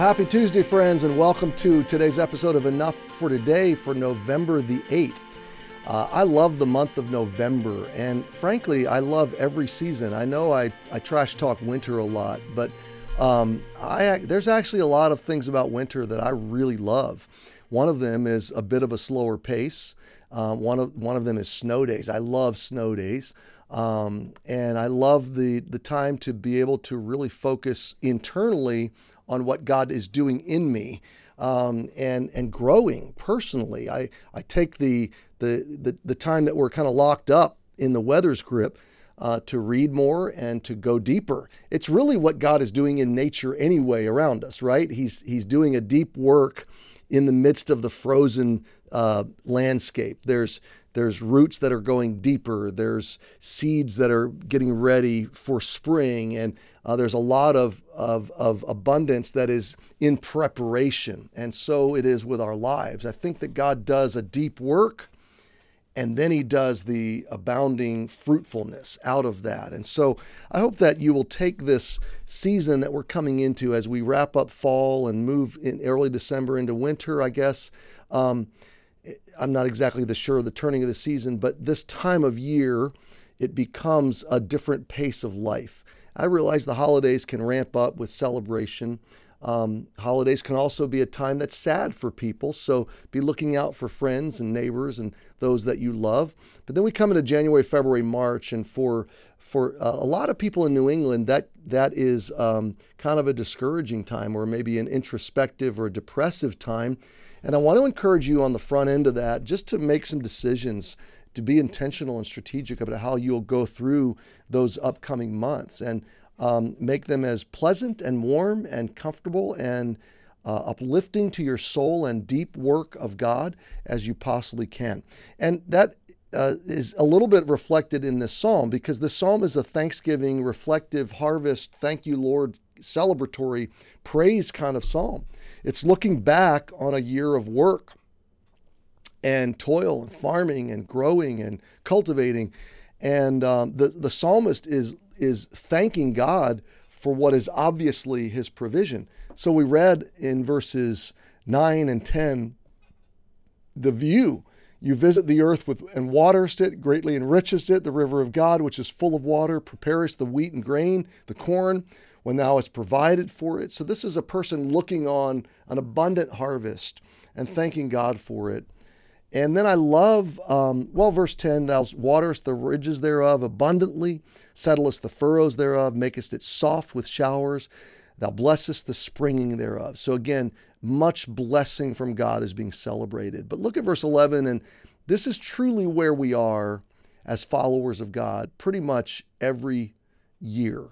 happy Tuesday, friends, and welcome to today's episode of Enough for Today for November the 8th. Uh, I love the month of November, and frankly, I love every season. I know I, I trash talk winter a lot, but um, I, there's actually a lot of things about winter that I really love. One of them is a bit of a slower pace. Um, one of one of them is snow days. I love snow days, um, and I love the the time to be able to really focus internally on what God is doing in me um, and and growing personally. I I take the the the, the time that we're kind of locked up in the weather's grip. Uh, to read more and to go deeper. It's really what God is doing in nature anyway around us, right? He's He's doing a deep work in the midst of the frozen uh, landscape. There's there's roots that are going deeper. There's seeds that are getting ready for spring. And uh, there's a lot of, of, of abundance that is in preparation. And so it is with our lives. I think that God does a deep work and then he does the abounding fruitfulness out of that. And so I hope that you will take this season that we're coming into as we wrap up fall and move in early December into winter, I guess. Um, I'm not exactly the sure of the turning of the season, but this time of year, it becomes a different pace of life. I realize the holidays can ramp up with celebration. Um, holidays can also be a time that's sad for people, so be looking out for friends and neighbors and those that you love. But then we come into January, February, March, and for for uh, a lot of people in New England, that that is um, kind of a discouraging time, or maybe an introspective or depressive time. And I want to encourage you on the front end of that just to make some decisions to be intentional and strategic about how you'll go through those upcoming months and um, make them as pleasant and warm and comfortable and uh, uplifting to your soul and deep work of God as you possibly can. And that uh, is a little bit reflected in this psalm because the psalm is a thanksgiving, reflective, harvest, thank you, Lord, celebratory praise kind of psalm. It's looking back on a year of work and toil and farming and growing and cultivating. And um, the, the psalmist is, is thanking God for what is obviously his provision. So we read in verses 9 and 10 the view. You visit the earth with and waterest it, greatly enrichest it, the river of God, which is full of water, preparest the wheat and grain, the corn when thou hast provided for it. So this is a person looking on an abundant harvest and thanking God for it. And then I love, um, well, verse 10 Thou waterest the ridges thereof abundantly, settlest the furrows thereof, makest it soft with showers, thou blessest the springing thereof. So again, much blessing from God is being celebrated. But look at verse 11, and this is truly where we are as followers of God pretty much every year.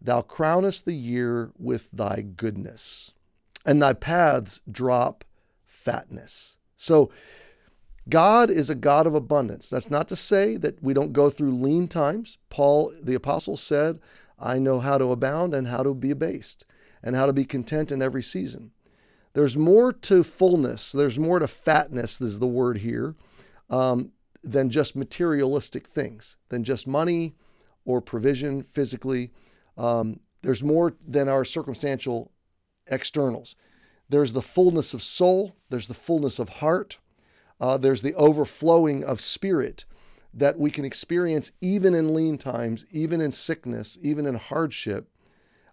Thou crownest the year with thy goodness, and thy paths drop fatness. So, God is a God of abundance. That's not to say that we don't go through lean times. Paul, the apostle, said, I know how to abound and how to be abased, and how to be content in every season. There's more to fullness, there's more to fatness, is the word here, um, than just materialistic things, than just money or provision physically. Um, there's more than our circumstantial externals. There's the fullness of soul, there's the fullness of heart, uh, there's the overflowing of spirit that we can experience even in lean times, even in sickness, even in hardship.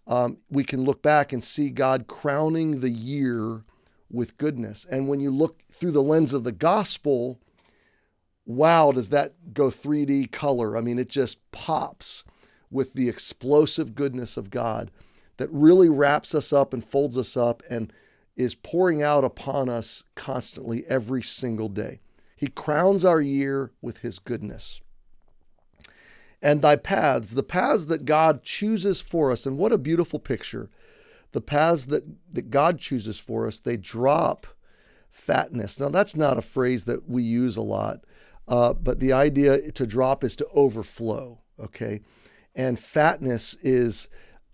Um, we can look back and see God crowning the year with goodness. And when you look through the lens of the gospel, wow, does that go 3D color? I mean, it just pops with the explosive goodness of God that really wraps us up and folds us up and is pouring out upon us constantly every single day. He crowns our year with his goodness. And thy paths, the paths that God chooses for us, and what a beautiful picture. The paths that, that God chooses for us, they drop fatness. Now, that's not a phrase that we use a lot, uh, but the idea to drop is to overflow, okay? And fatness is,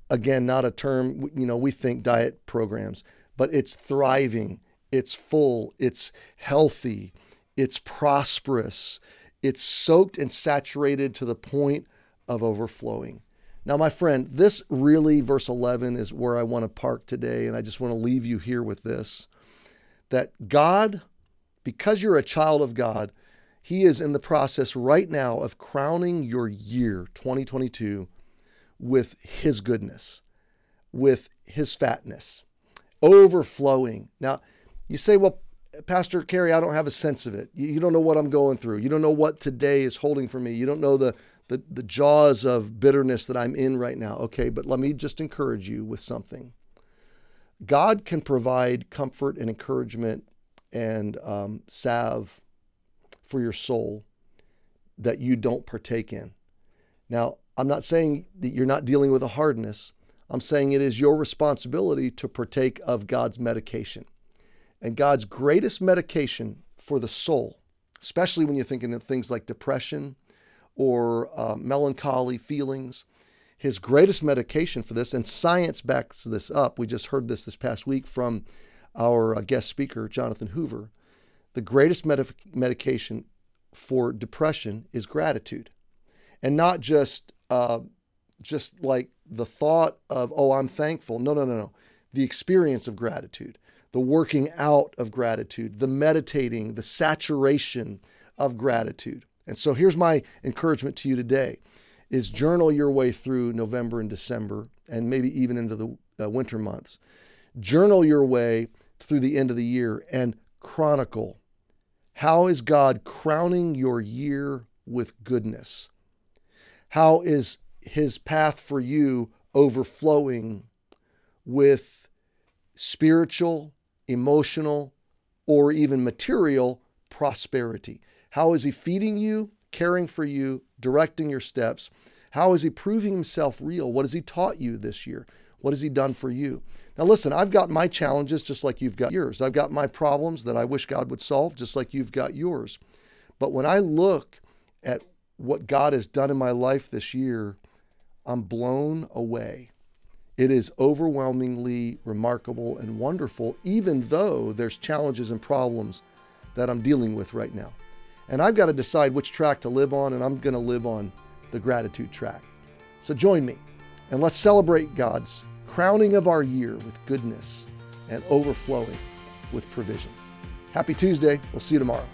again, not a term, you know, we think diet programs, but it's thriving, it's full, it's healthy, it's prosperous, it's soaked and saturated to the point of overflowing. Now, my friend, this really, verse 11, is where I want to park today, and I just want to leave you here with this that God, because you're a child of God, He is in the process right now of crowning your year, 2022, with His goodness, with His fatness, overflowing. Now, you say, well, Pastor Cary, I don't have a sense of it. You don't know what I'm going through. You don't know what today is holding for me. You don't know the, the, the jaws of bitterness that I'm in right now. Okay, but let me just encourage you with something. God can provide comfort and encouragement and um, salve for your soul that you don't partake in. Now, I'm not saying that you're not dealing with a hardness. I'm saying it is your responsibility to partake of God's medication. And God's greatest medication for the soul, especially when you're thinking of things like depression or uh, melancholy feelings, his greatest medication for this, and science backs this up. We just heard this this past week from our uh, guest speaker, Jonathan Hoover. The greatest med- medication for depression is gratitude, and not just uh, just like the thought of, oh, I'm thankful. No, no, no, no. The experience of gratitude the working out of gratitude, the meditating, the saturation of gratitude. And so here's my encouragement to you today is journal your way through November and December and maybe even into the uh, winter months. Journal your way through the end of the year and chronicle how is God crowning your year with goodness? How is his path for you overflowing with spiritual emotional, or even material prosperity? How is he feeding you, caring for you, directing your steps? How is he proving himself real? What has he taught you this year? What has he done for you? Now, listen, I've got my challenges just like you've got yours. I've got my problems that I wish God would solve just like you've got yours. But when I look at what God has done in my life this year, I'm blown away. It is overwhelmingly remarkable and wonderful, even though there's challenges and problems that I'm dealing with right now. And I've got to decide which track to live on, and I'm going to live on the gratitude track. So join me, and let's celebrate God's crowning of our year with goodness and overflowing with provision. Happy Tuesday. We'll see you tomorrow.